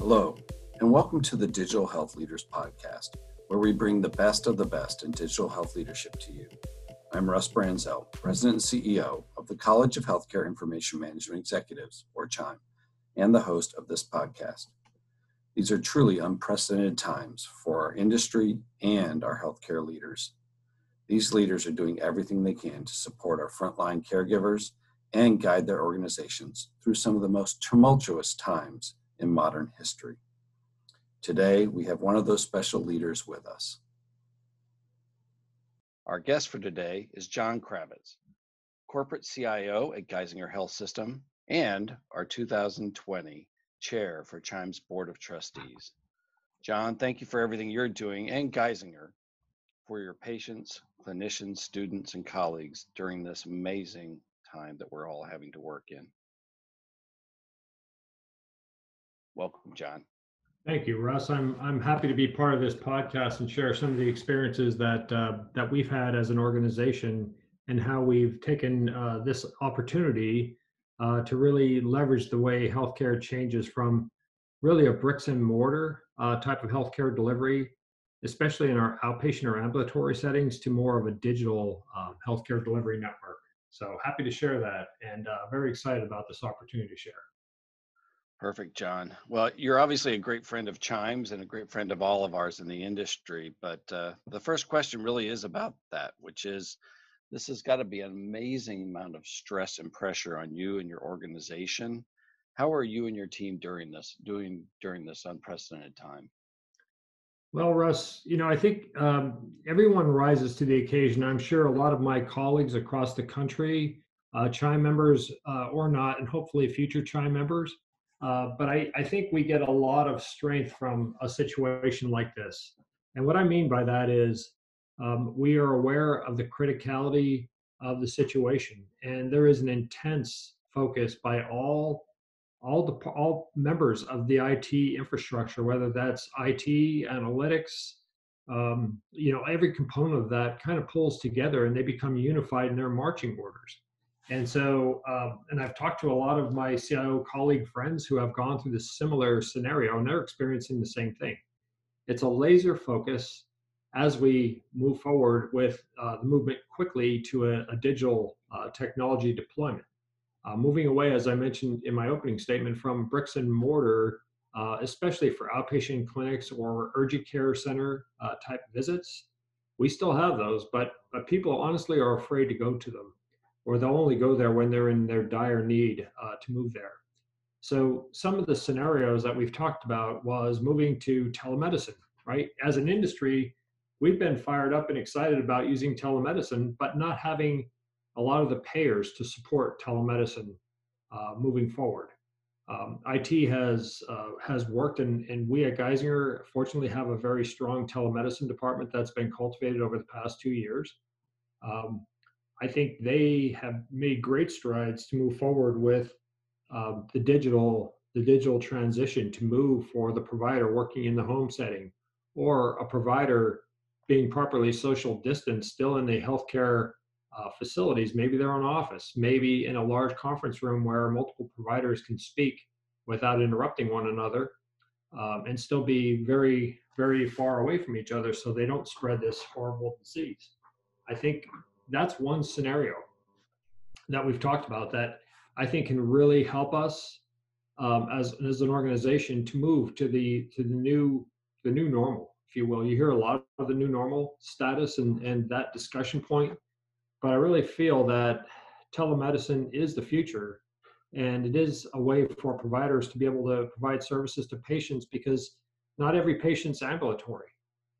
Hello, and welcome to the Digital Health Leaders Podcast, where we bring the best of the best in digital health leadership to you. I'm Russ Branzell, President and CEO of the College of Healthcare Information Management Executives, or CHIME, and the host of this podcast. These are truly unprecedented times for our industry and our healthcare leaders. These leaders are doing everything they can to support our frontline caregivers and guide their organizations through some of the most tumultuous times in modern history. Today, we have one of those special leaders with us. Our guest for today is John Kravitz, Corporate CIO at Geisinger Health System and our 2020 Chair for Chime's Board of Trustees. John, thank you for everything you're doing and Geisinger for your patients, clinicians, students, and colleagues during this amazing time that we're all having to work in. Welcome, John. Thank you, Russ. I'm I'm happy to be part of this podcast and share some of the experiences that uh, that we've had as an organization and how we've taken uh, this opportunity uh, to really leverage the way healthcare changes from really a bricks and mortar uh, type of healthcare delivery, especially in our outpatient or ambulatory settings, to more of a digital um, healthcare delivery network. So happy to share that, and uh, very excited about this opportunity to share. Perfect, John. Well, you're obviously a great friend of Chime's and a great friend of all of ours in the industry. But uh, the first question really is about that, which is this has got to be an amazing amount of stress and pressure on you and your organization. How are you and your team during this, doing during this unprecedented time? Well, Russ, you know, I think um, everyone rises to the occasion. I'm sure a lot of my colleagues across the country, uh, Chime members uh, or not, and hopefully future Chime members, uh, but I, I think we get a lot of strength from a situation like this. And what I mean by that is um, we are aware of the criticality of the situation, and there is an intense focus by all all the all members of the IT infrastructure, whether that's IT analytics, um, you know, every component of that kind of pulls together, and they become unified in their marching orders. And so, um, and I've talked to a lot of my CIO colleague friends who have gone through this similar scenario, and they're experiencing the same thing. It's a laser focus as we move forward with uh, the movement quickly to a, a digital uh, technology deployment. Uh, moving away, as I mentioned in my opening statement, from bricks and mortar, uh, especially for outpatient clinics or urgent care center uh, type visits. We still have those, but, but people honestly are afraid to go to them or they'll only go there when they're in their dire need uh, to move there. So some of the scenarios that we've talked about was moving to telemedicine, right? As an industry, we've been fired up and excited about using telemedicine, but not having a lot of the payers to support telemedicine uh, moving forward. Um, IT has uh, has worked, and, and we at Geisinger fortunately have a very strong telemedicine department that's been cultivated over the past two years. Um, I think they have made great strides to move forward with um, the digital the digital transition to move for the provider working in the home setting or a provider being properly social distanced still in the healthcare uh, facilities. Maybe their own office maybe in a large conference room where multiple providers can speak without interrupting one another um, and still be very very far away from each other so they don't spread this horrible disease. I think that's one scenario that we've talked about that I think can really help us um, as as an organization to move to the to the new the new normal, if you will. You hear a lot of the new normal status and and that discussion point, but I really feel that telemedicine is the future, and it is a way for providers to be able to provide services to patients because not every patient's ambulatory.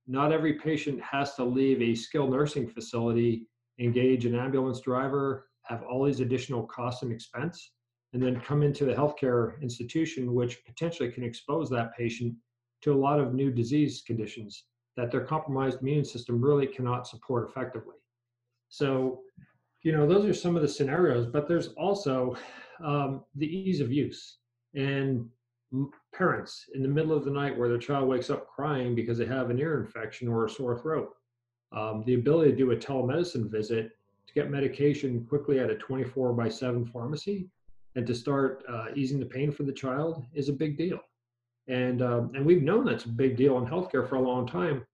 Not every patient has to leave a skilled nursing facility engage an ambulance driver, have all these additional costs and expense, and then come into the healthcare institution, which potentially can expose that patient to a lot of new disease conditions that their compromised immune system really cannot support effectively. So, you know, those are some of the scenarios, but there's also um, the ease of use. And parents in the middle of the night where their child wakes up crying because they have an ear infection or a sore throat um, the ability to do a telemedicine visit to get medication quickly at a 24 by 7 pharmacy and to start uh, easing the pain for the child is a big deal. And, um, and we've known that's a big deal in healthcare for a long time.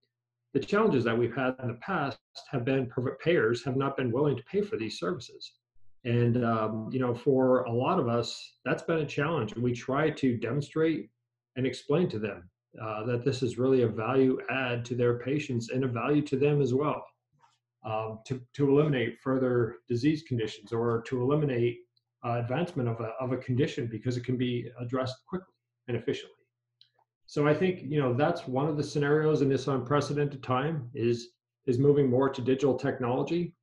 The challenges that we've had in the past have been payers have not been willing to pay for these services. And, um, you know, for a lot of us, that's been a challenge. And we try to demonstrate and explain to them uh, that this is really a value add to their patients and a value to them as well um, to, to eliminate further disease conditions or to eliminate uh, advancement of a, of a condition because it can be addressed quickly and efficiently. So I think you know that's one of the scenarios in this unprecedented time is is moving more to digital technology.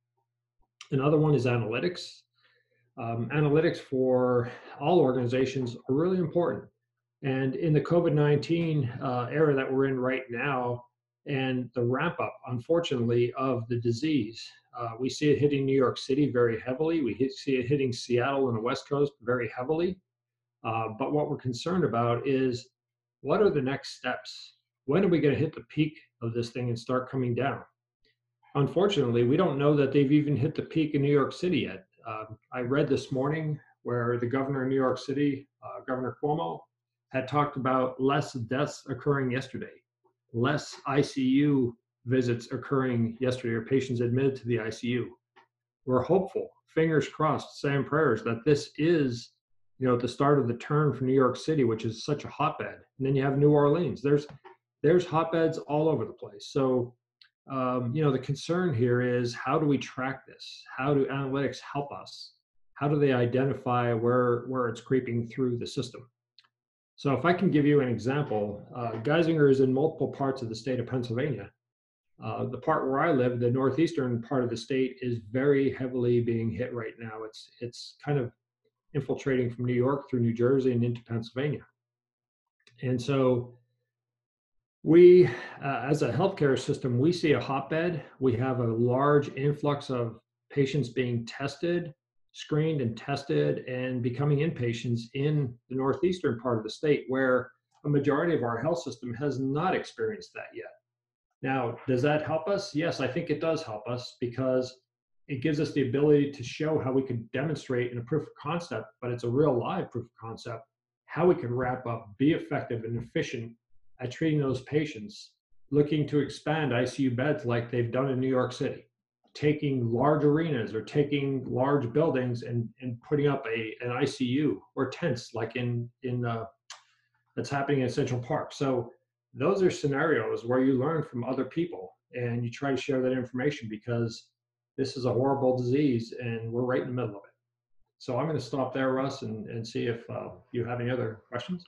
Another one is analytics. Um, analytics for all organizations are really important. And in the COVID 19 uh, era that we're in right now, and the ramp up, unfortunately, of the disease. Uh, we see it hitting New York City very heavily. We hit, see it hitting Seattle and the West Coast very heavily. Uh, but what we're concerned about is what are the next steps? When are we going to hit the peak of this thing and start coming down? Unfortunately, we don't know that they've even hit the peak in New York City yet. Uh, I read this morning where the governor of New York City, uh, Governor Cuomo, had talked about less deaths occurring yesterday less ICU visits occurring yesterday or patients admitted to the ICU. We're hopeful, fingers crossed, saying prayers that this is, you know, the start of the turn for New York City, which is such a hotbed. And then you have New Orleans. There's there's hotbeds all over the place. So, um, you know, the concern here is how do we track this? How do analytics help us? How do they identify where where it's creeping through the system? So if I can give you an example, uh, Geisinger is in multiple parts of the state of Pennsylvania. Uh, the part where I live, the northeastern part of the state, is very heavily being hit right now. It's it's kind of infiltrating from New York through New Jersey and into Pennsylvania. And so we, uh, as a healthcare system, we see a hotbed. We have a large influx of patients being tested screened and tested and becoming inpatients in the northeastern part of the state where a majority of our health system has not experienced that yet. Now, does that help us? Yes, I think it does help us because it gives us the ability to show how we can demonstrate in a proof of concept, but it's a real live proof of concept, how we can wrap up, be effective and efficient at treating those patients looking to expand ICU beds like they've done in New York City taking large arenas or taking large buildings and, and putting up a an ICU or tents like in in uh, that's happening in Central Park. So those are scenarios where you learn from other people and you try to share that information because this is a horrible disease and we're right in the middle of it. So I'm going to stop there, Russ, and, and see if uh, you have any other questions.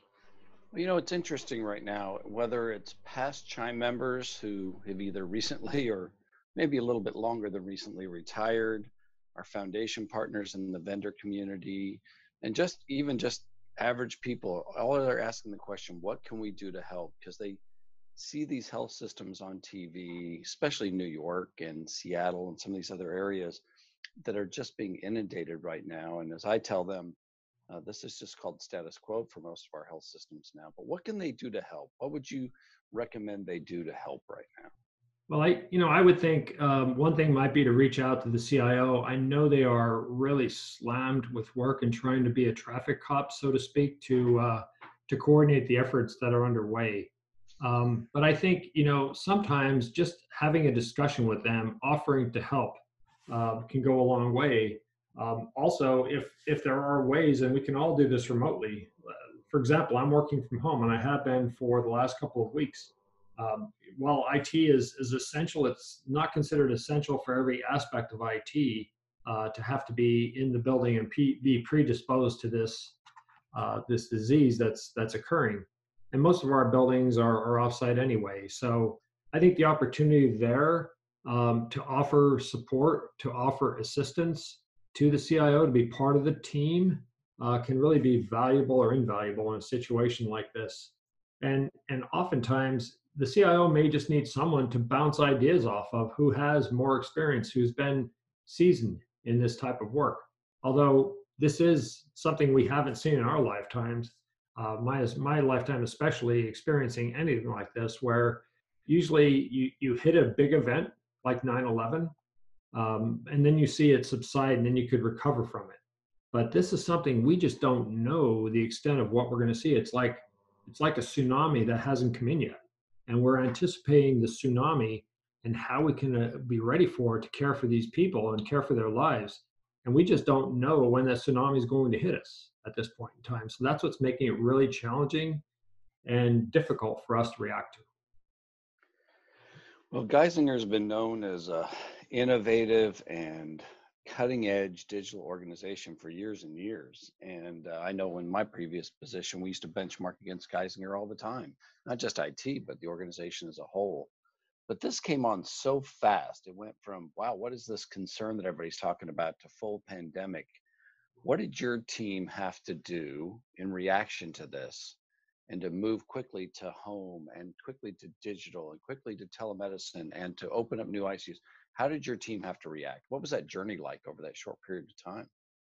Well, you know, it's interesting right now, whether it's past Chime members who have either recently or maybe a little bit longer than recently retired, our foundation partners in the vendor community, and just even just average people. All they're asking the question, what can we do to help? Because they see these health systems on TV, especially New York and Seattle and some of these other areas that are just being inundated right now. And as I tell them, uh, this is just called status quo for most of our health systems now. But what can they do to help? What would you recommend they do to help right now? Well, I, you know, I would think um, one thing might be to reach out to the CIO. I know they are really slammed with work and trying to be a traffic cop, so to speak, to uh, to coordinate the efforts that are underway. Um, but I think, you know, sometimes just having a discussion with them, offering to help, uh, can go a long way. Um, also, if if there are ways, and we can all do this remotely. Uh, for example, I'm working from home, and I have been for the last couple of weeks um, while IT is, is essential, it's not considered essential for every aspect of IT uh, to have to be in the building and pe- be predisposed to this uh, this disease that's that's occurring. And most of our buildings are, are offsite anyway. So I think the opportunity there um, to offer support, to offer assistance to the CIO, to be part of the team, uh, can really be valuable or invaluable in a situation like this. And and oftentimes the CIO may just need someone to bounce ideas off of who has more experience, who's been seasoned in this type of work. Although this is something we haven't seen in our lifetimes, uh, my my lifetime especially experiencing anything like this, where usually you you hit a big event like 9/11, um, and then you see it subside, and then you could recover from it. But this is something we just don't know the extent of what we're going to see. It's like it's like a tsunami that hasn't come in yet. And we're anticipating the tsunami and how we can uh, be ready for to care for these people and care for their lives. And we just don't know when that tsunami is going to hit us at this point in time. So that's what's making it really challenging and difficult for us to react to. Well, Geisinger has been known as a innovative and cutting edge digital organization for years and years. And uh, I know in my previous position, we used to benchmark against Geisinger all the time, not just IT, but the organization as a whole. But this came on so fast. It went from, wow, what is this concern that everybody's talking about to full pandemic. What did your team have to do in reaction to this and to move quickly to home and quickly to digital and quickly to telemedicine and to open up new ICUs? How did your team have to react? What was that journey like over that short period of time?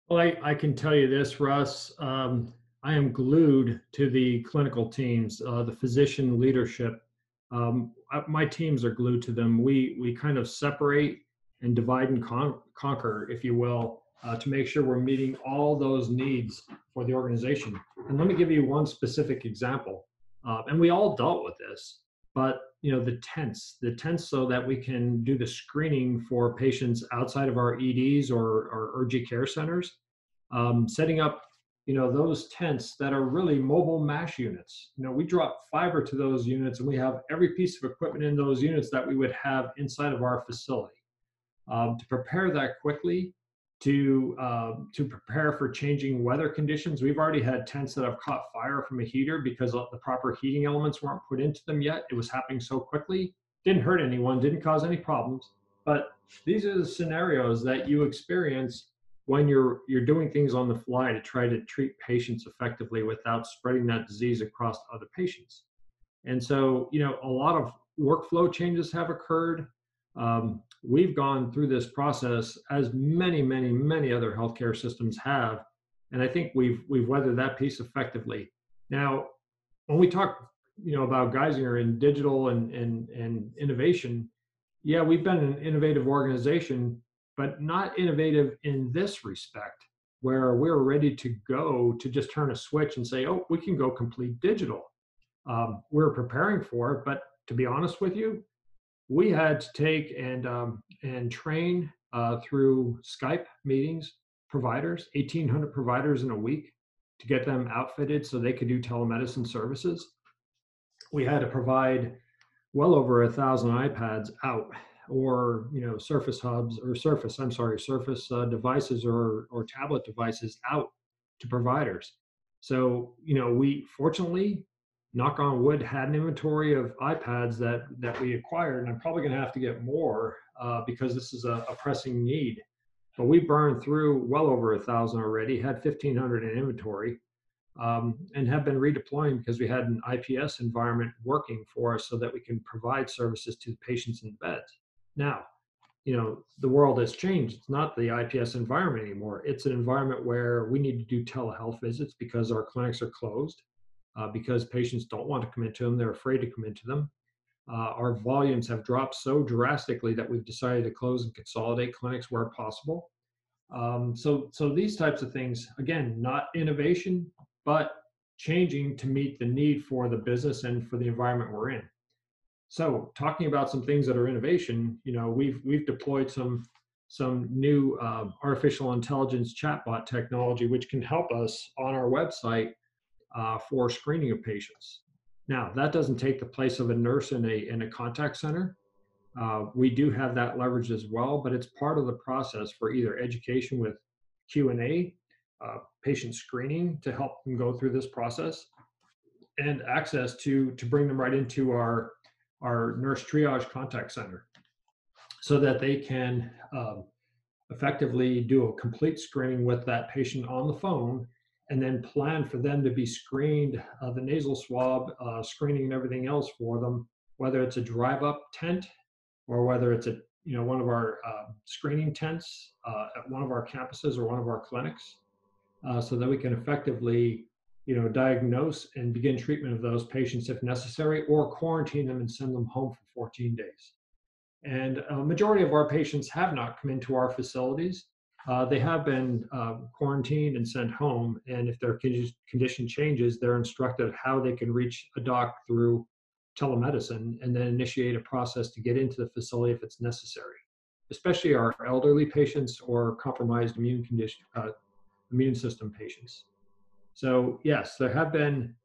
Well, I, I can tell you this, Russ. Um, I am glued to the clinical teams, uh, the physician leadership. Um, my teams are glued to them. We we kind of separate and divide and con- conquer, if you will, uh, to make sure we're meeting all those needs for the organization. And let me give you one specific example. Uh, and we all dealt with this, but you know the tents the tents so that we can do the screening for patients outside of our eds or, our urgent care centers. Um, setting up you know those tents that are really mobile MASH units. You know we drop fiber to those units and we have every piece of equipment in those units that we would have inside of our facility. Um, to prepare that quickly to uh, to prepare for changing weather conditions. We've already had tents that have caught fire from a heater because the proper heating elements weren't put into them yet. It was happening so quickly. Didn't hurt anyone, didn't cause any problems. But these are the scenarios that you experience when you're you're doing things on the fly to try to treat patients effectively without spreading that disease across other patients. And so, you know, a lot of workflow changes have occurred. Um, we've gone through this process as many, many, many other healthcare systems have, and I think we've we've weathered that piece effectively. Now, when we talk, you know, about Geisinger and digital and and and innovation, yeah, we've been an innovative organization, but not innovative in this respect, where we're ready to go to just turn a switch and say, oh, we can go complete digital. Um, we're preparing for it, but to be honest with you, we had to take and um, and train uh, through Skype meetings providers, 1,800 providers in a week, to get them outfitted so they could do telemedicine services. We had to provide well over a thousand iPads out, or you know, Surface hubs or Surface, I'm sorry, Surface uh, devices or or tablet devices out to providers. So you know, we fortunately knock on wood, had an inventory of iPads that that we acquired, and I'm probably going to have to get more uh, because this is a, a, pressing need. But we burned through well over a thousand already, had 1,500 in inventory, um, and have been redeploying because we had an IPS environment working for us so that we can provide services to the patients in the beds. Now, you know, the world has changed. It's not the IPS environment anymore. It's an environment where we need to do telehealth visits because our clinics are closed uh, because patients don't want to come into them. They're afraid to come into them. Uh, our volumes have dropped so drastically that we've decided to close and consolidate clinics where possible. Um, so, so these types of things, again, not innovation, but changing to meet the need for the business and for the environment we're in. So, talking about some things that are innovation, you know, we've we've deployed some some new uh, artificial intelligence chatbot technology, which can help us on our website uh, for screening of patients. Now, that doesn't take the place of a nurse in a, in a contact center. Uh, we do have that leverage as well, but it's part of the process for either education with Q&A, uh, patient screening to help them go through this process, and access to, to bring them right into our, our nurse triage contact center so that they can um, effectively do a complete screening with that patient on the phone and then plan for them to be screened, uh, the nasal swab uh, screening and everything else for them, whether it's a drive up tent or whether it's a you know one of our uh, screening tents uh, at one of our campuses or one of our clinics, uh, so that we can effectively you know diagnose and begin treatment of those patients if necessary, or quarantine them and send them home for 14 days. And a majority of our patients have not come into our facilities uh, they have been uh, quarantined and sent home. And if their condition changes, they're instructed how they can reach a doc through telemedicine and then initiate a process to get into the facility if it's necessary, especially our elderly patients or compromised immune condition, uh, immune system patients. So yes, there have been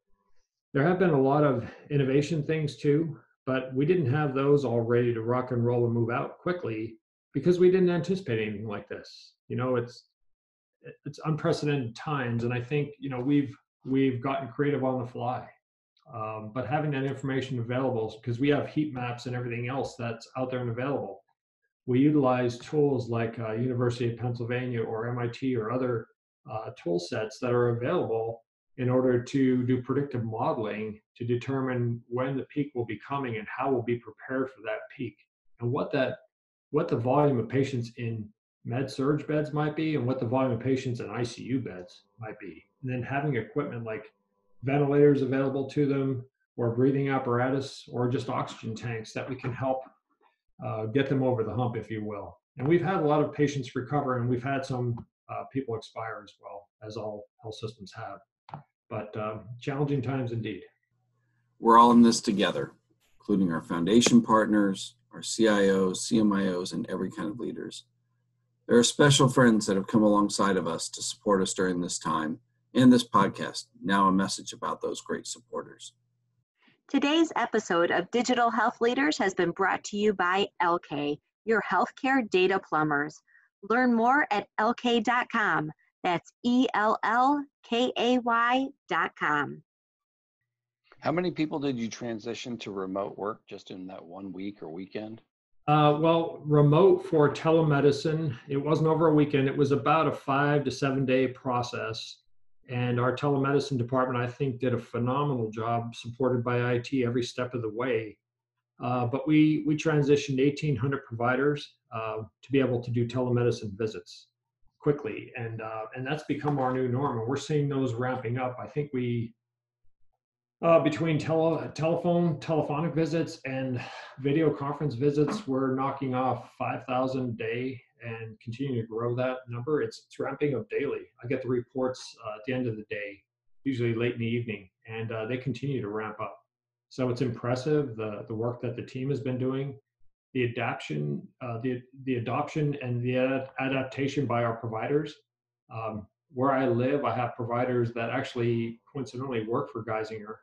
there have been a lot of innovation things too, but we didn't have those all ready to rock and roll and move out quickly because we didn't anticipate anything like this. You know, it's it's unprecedented times, and I think you know we've we've gotten creative on the fly. Um, but having that information available because we have heat maps and everything else that's out there and available. We utilize tools like uh, University of Pennsylvania or MIT or other uh, tool sets that are available in order to do predictive modeling to determine when the peak will be coming and how we'll be prepared for that peak and what that what the volume of patients in med surg beds might be and what the volume of patients in ICU beds might be. And then having equipment like ventilators available to them or breathing apparatus or just oxygen tanks that we can help uh, get them over the hump, if you will. And we've had a lot of patients recover and we've had some uh, people expire as well, as all health systems have. But um, challenging times indeed. We're all in this together, including our foundation partners, our CIOs, CMIOs, and every kind of leaders. There are special friends that have come alongside of us to support us during this time and this podcast. Now, a message about those great supporters. Today's episode of Digital Health Leaders has been brought to you by ELLKAY, your healthcare data plumbers. Learn more at ellkay.com. That's E L L K A Y.com. How many people did you transition to remote work just in that one week or weekend? Uh, well, remote for telemedicine, it wasn't over a weekend. It was about a five to seven day process. And our telemedicine department, I think, did a phenomenal job supported by IT every step of the way. Uh, but we, we transitioned 1,800 providers uh, to be able to do telemedicine visits quickly. And, uh, and that's become our new norm. And we're seeing those ramping up. I think we, uh, between tele, telephone, telephonic visits and video conference visits, we're knocking off 5,000 a day and continue to grow that number. It's, it's ramping up daily. I get the reports uh, at the end of the day, usually late in the evening, and uh, they continue to ramp up. So it's impressive the the work that the team has been doing, the adaptation, uh, the the adoption, and the ad- adaptation by our providers. Um, where I live, I have providers that actually coincidentally work for Geisinger,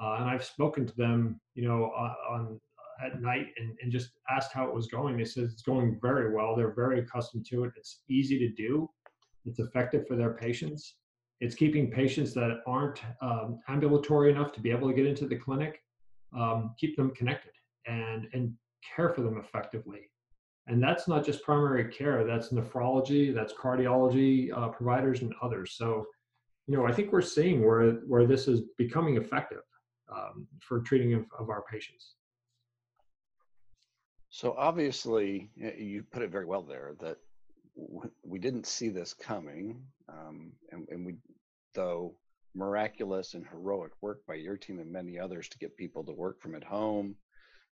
uh, and I've spoken to them, you know, on, at night and, and just asked how it was going. They said it's going very well. They're very accustomed to it. It's easy to do. It's effective for their patients. It's keeping patients that aren't um, ambulatory enough to be able to get into the clinic, um, keep them connected and and care for them effectively. And that's not just primary care. That's nephrology. That's cardiology uh, providers and others. So, you know, I think we're seeing where where this is becoming effective um, for treating of, of our patients. So obviously, you put it very well there that we didn't see this coming, um, and, and, we, though miraculous and heroic work by your team and many others to get people to work from at home,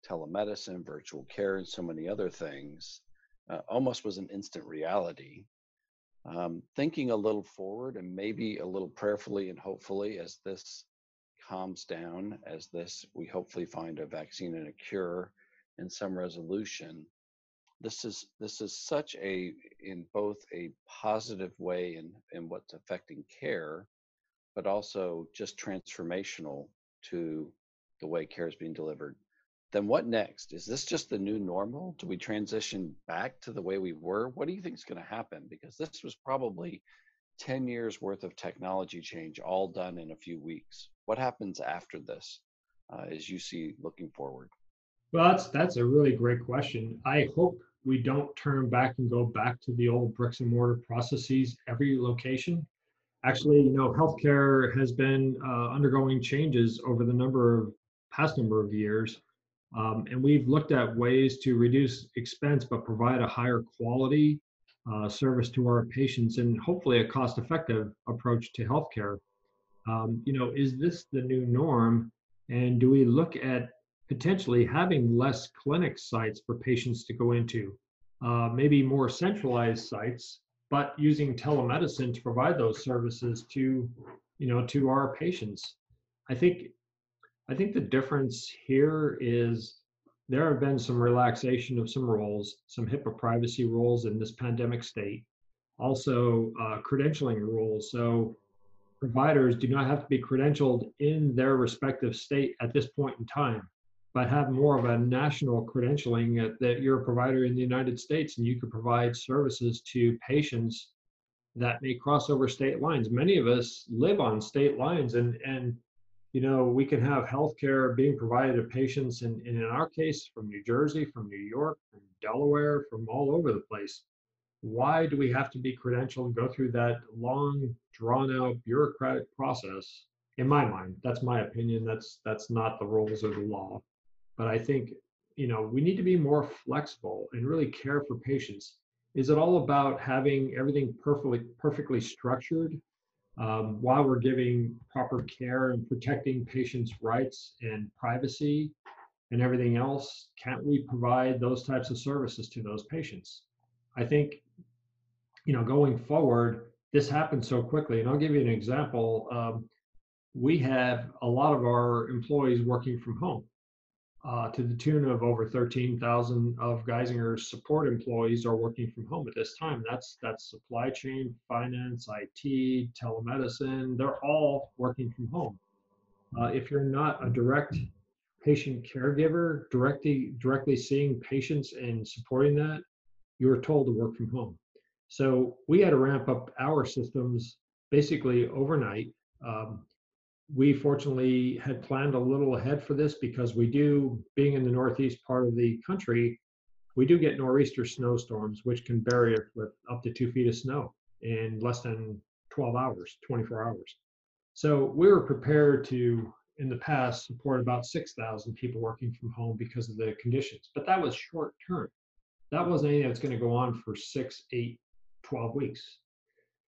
telemedicine, virtual care, and so many other things, uh, almost was an instant reality. Um, thinking a little forward and maybe a little prayerfully and hopefully as this calms down, as this we hopefully find a vaccine and a cure and some resolution. This is this is such a in both a positive way in in what's affecting care but also just transformational to the way care is being delivered. Then what next? Is this just the new normal? Do we transition back to the way we were? What do you think is going to happen? Because this was probably 10 years worth of technology change all done in a few weeks what happens after this uh, as you see looking forward well, that's that's a really great question. I hope we don't turn back and go back to the old bricks and mortar processes every location. Actually, you know, healthcare has been uh, undergoing changes over the number of past number of years, um, and we've looked at ways to reduce expense but provide a higher quality uh, service to our patients and hopefully a cost-effective approach to healthcare. Um, you know, is this the new norm? And do we look at potentially having less clinic sites for patients to go into, uh, maybe more centralized sites but using telemedicine to provide those services to, you know, to our patients. I think, I think the difference here is there have been some relaxation of some rules, some HIPAA privacy rules in this pandemic state, also uh, credentialing rules. So providers do not have to be credentialed in their respective state at this point in time, but have more of a national credentialing that you're a provider in the United States and you can provide services to patients that may cross over state lines. Many of us live on state lines and, and you know, we can have healthcare being provided to patients, and, in our case, from New Jersey, from New York, from Delaware, from all over the place. Why do we have to be credentialed, and go through that long, drawn-out bureaucratic process? In my mind, that's my opinion. That's that's not the rules of the law, but I think you know we need to be more flexible and really care for patients. Is it all about having everything perfectly perfectly structured um, while we're giving proper care and protecting patients' rights and privacy and everything else, can't we provide those types of services to those patients? I think, you know, going forward, this happens so quickly. And I'll give you an example. Um, we have a lot of our employees working from home uh, to the tune of over 13,000 of Geisinger's support employees are working from home at this time. That's that's supply chain, finance, IT, telemedicine. They're all working from home. Uh, if you're not a direct patient caregiver, directly directly seeing patients and supporting that, you're told to work from home. So we had to ramp up our systems basically overnight. Um, we fortunately had planned a little ahead for this because we do, being in the northeast part of the country, we do get nor'easter snowstorms, which can bury us with up to two feet of snow in less than 12 hours, 24 hours. So we were prepared to, in the past, support about 6,000 people working from home because of the conditions. But that was short term. That wasn't anything that's going to go on for six, eight, 12 weeks.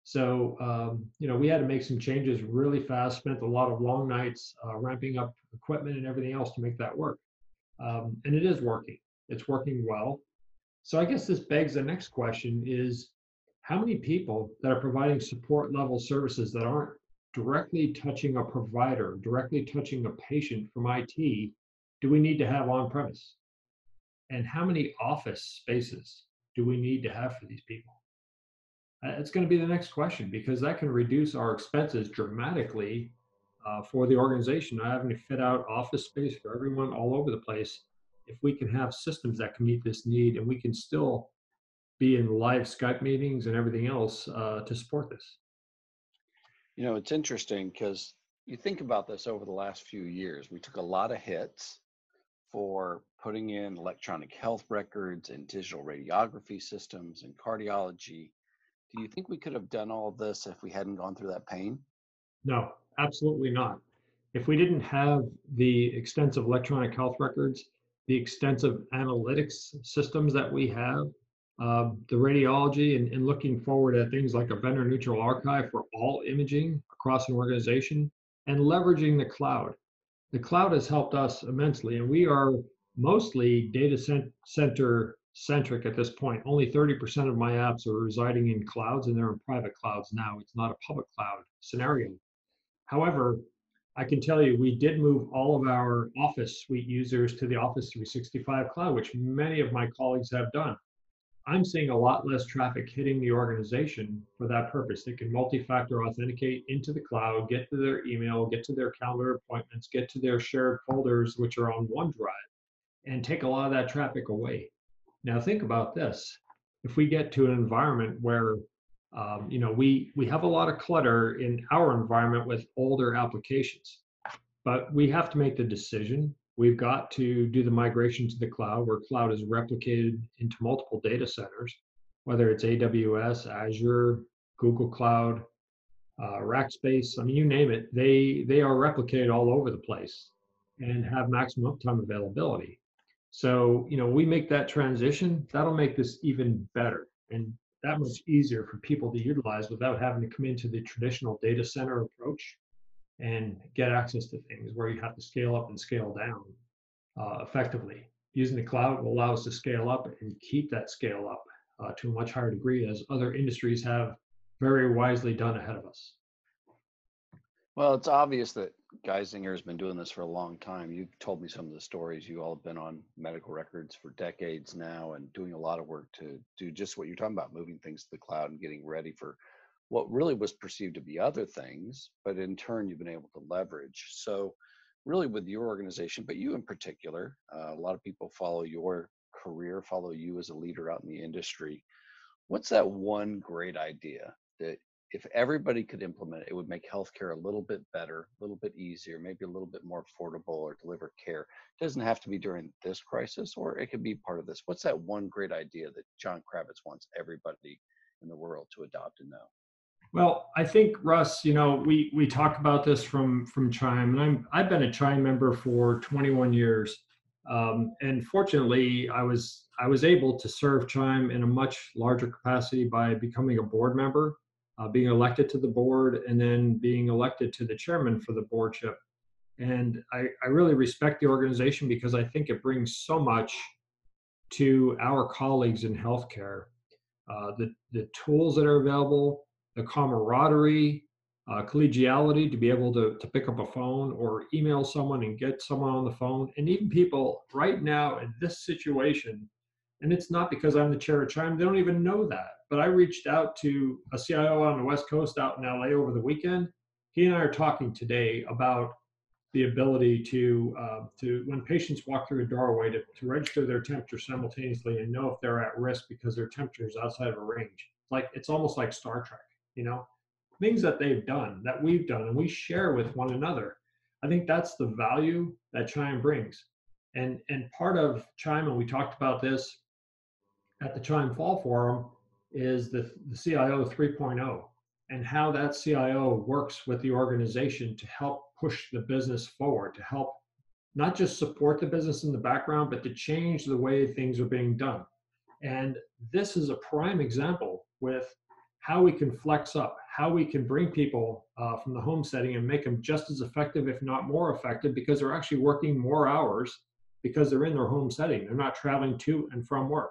So, um, you know, we had to make some changes really fast, spent a lot of long nights uh, ramping up equipment and everything else to make that work. Um, and it is working, it's working well. So I guess this begs the next question is how many people that are providing support level services that aren't directly touching a provider, directly touching a patient from IT, do we need to have on premise? And how many office spaces do we need to have for these people? Uh, it's going to be the next question because that can reduce our expenses dramatically uh, for the organization. Not having to fit out office space for everyone all over the place. If we can have systems that can meet this need and we can still be in live Skype meetings and everything else uh, to support this. You know, it's interesting because you think about this over the last few years. We took a lot of hits for putting in electronic health records and digital radiography systems and cardiology do you think we could have done all of this if we hadn't gone through that pain? No, absolutely not. If we didn't have the extensive electronic health records, the extensive analytics systems that we have, uh, the radiology, and, and looking forward at things like a vendor neutral archive for all imaging across an organization, and leveraging the cloud. The cloud has helped us immensely, and we are mostly data center centric at this point. Only 30% of my apps are residing in clouds and they're in private clouds now. It's not a public cloud scenario. However, I can tell you we did move all of our Office suite users to the Office 365 cloud, which many of my colleagues have done. I'm seeing a lot less traffic hitting the organization for that purpose. They can multi-factor authenticate into the cloud, get to their email, get to their calendar appointments, get to their shared folders, which are on OneDrive, and take a lot of that traffic away. Now think about this. If we get to an environment where um, you know we we have a lot of clutter in our environment with older applications, but we have to make the decision. We've got to do the migration to the cloud where cloud is replicated into multiple data centers, whether it's AWS, Azure, Google Cloud, uh, Rackspace. I mean, you name it. They they are replicated all over the place and have maximum uptime availability. So, you know, we make that transition, that'll make this even better and that much easier for people to utilize without having to come into the traditional data center approach and get access to things where you have to scale up and scale down uh, effectively. Using the cloud will allow us to scale up and keep that scale up uh, to a much higher degree as other industries have very wisely done ahead of us. Well, it's obvious that Geisinger has been doing this for a long time. You told me some of the stories. You all have been on medical records for decades now and doing a lot of work to do just what you're talking about, moving things to the cloud and getting ready for what really was perceived to be other things, but in turn, you've been able to leverage. So, really, with your organization, but you in particular, uh, a lot of people follow your career, follow you as a leader out in the industry. What's that one great idea that if everybody could implement it, it would make healthcare a little bit better, a little bit easier, maybe a little bit more affordable or deliver care. It doesn't have to be during this crisis, or it could be part of this. What's that one great idea that John Kravitz wants everybody in the world to adopt and know? Well, I think Russ, you know, we we talk about this from from Chime, and I'm I've been a Chime member for 21 years, um, and fortunately, I was I was able to serve Chime in a much larger capacity by becoming a board member uh, being elected to the board and then being elected to the chairman for the boardship. And I, I really respect the organization because I think it brings so much to our colleagues in healthcare. Uh, the, the tools that are available, the camaraderie, uh, collegiality to be able to, to pick up a phone or email someone and get someone on the phone. And even people right now in this situation, and it's not because I'm the chair of Chime, they don't even know that but I reached out to a CIO on the West Coast out in LA over the weekend. He and I are talking today about the ability to, uh, to when patients walk through a doorway, to, to register their temperature simultaneously and know if they're at risk because their temperature is outside of a range. Like it's almost like Star Trek, you know, things that they've done, that we've done, and we share with one another. I think that's the value that Chime brings. And and part of Chime, and we talked about this at the Chime Fall Forum, is the, the CIO 3.0 and how that CIO works with the organization to help push the business forward, to help not just support the business in the background, but to change the way things are being done. And this is a prime example with how we can flex up, how we can bring people uh, from the home setting and make them just as effective, if not more effective, because they're actually working more hours because they're in their home setting. They're not traveling to and from work.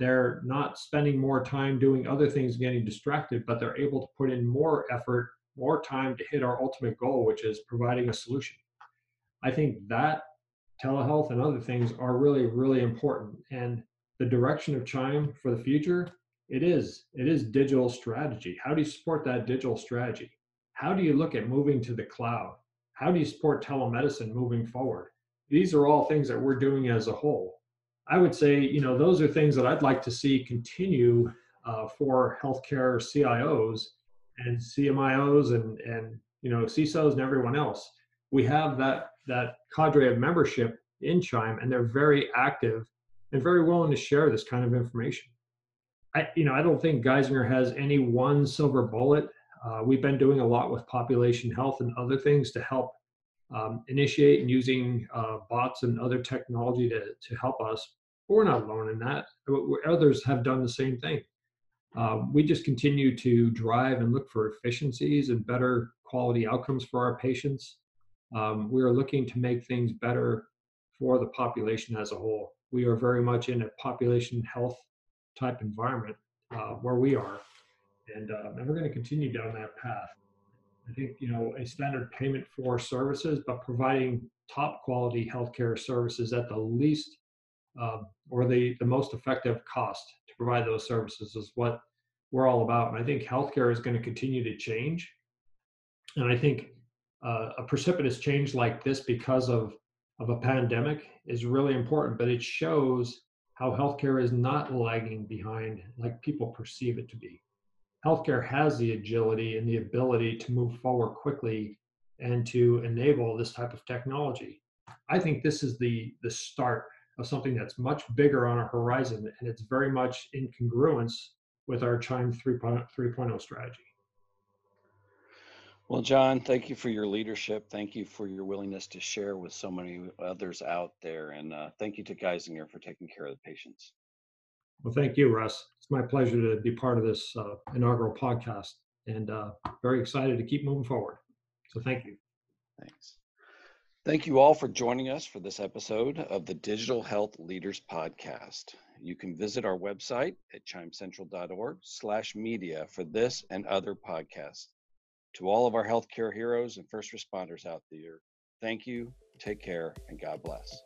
They're not spending more time doing other things, getting distracted, but they're able to put in more effort, more time to hit our ultimate goal, which is providing a solution. I think that telehealth and other things are really, really important. And the direction of Chime for the future, it is, it is digital strategy. How do you support that digital strategy? How do you look at moving to the cloud? How do you support telemedicine moving forward? These are all things that we're doing as a whole. I would say, you know, those are things that I'd like to see continue uh, for healthcare CIOs and CMIOs and and you know CISOs and everyone else. We have that that cadre of membership in Chime, and they're very active and very willing to share this kind of information. I, you know, I don't think Geisinger has any one silver bullet. Uh, we've been doing a lot with population health and other things to help um, initiate and using uh, bots and other technology to, to help us. But we're not alone in that. Others have done the same thing. Um, we just continue to drive and look for efficiencies and better quality outcomes for our patients. Um, we are looking to make things better for the population as a whole. We are very much in a population health type environment uh, where we are, and, uh, and we're going to continue down that path. I think you know a standard payment for services, but providing top quality healthcare services at the least um, or the, the most effective cost to provide those services is what we're all about. And I think healthcare is going to continue to change. And I think uh, a precipitous change like this because of, of a pandemic is really important, but it shows how healthcare is not lagging behind like people perceive it to be. Healthcare has the agility and the ability to move forward quickly and to enable this type of technology. I think this is the, the start of something that's much bigger on our horizon, and it's very much in congruence with our Chime 3.0 strategy. Well, John, thank you for your leadership. Thank you for your willingness to share with so many others out there. And uh, thank you to Geisinger for taking care of the patients. Well, thank you, Russ. It's my pleasure to be part of this uh, inaugural podcast and uh, very excited to keep moving forward. So thank you. Thanks. Thank you all for joining us for this episode of the Digital Health Leaders Podcast. You can visit our website at chimecentral.org slash media for this and other podcasts. To all of our healthcare heroes and first responders out there, thank you, take care, and God bless.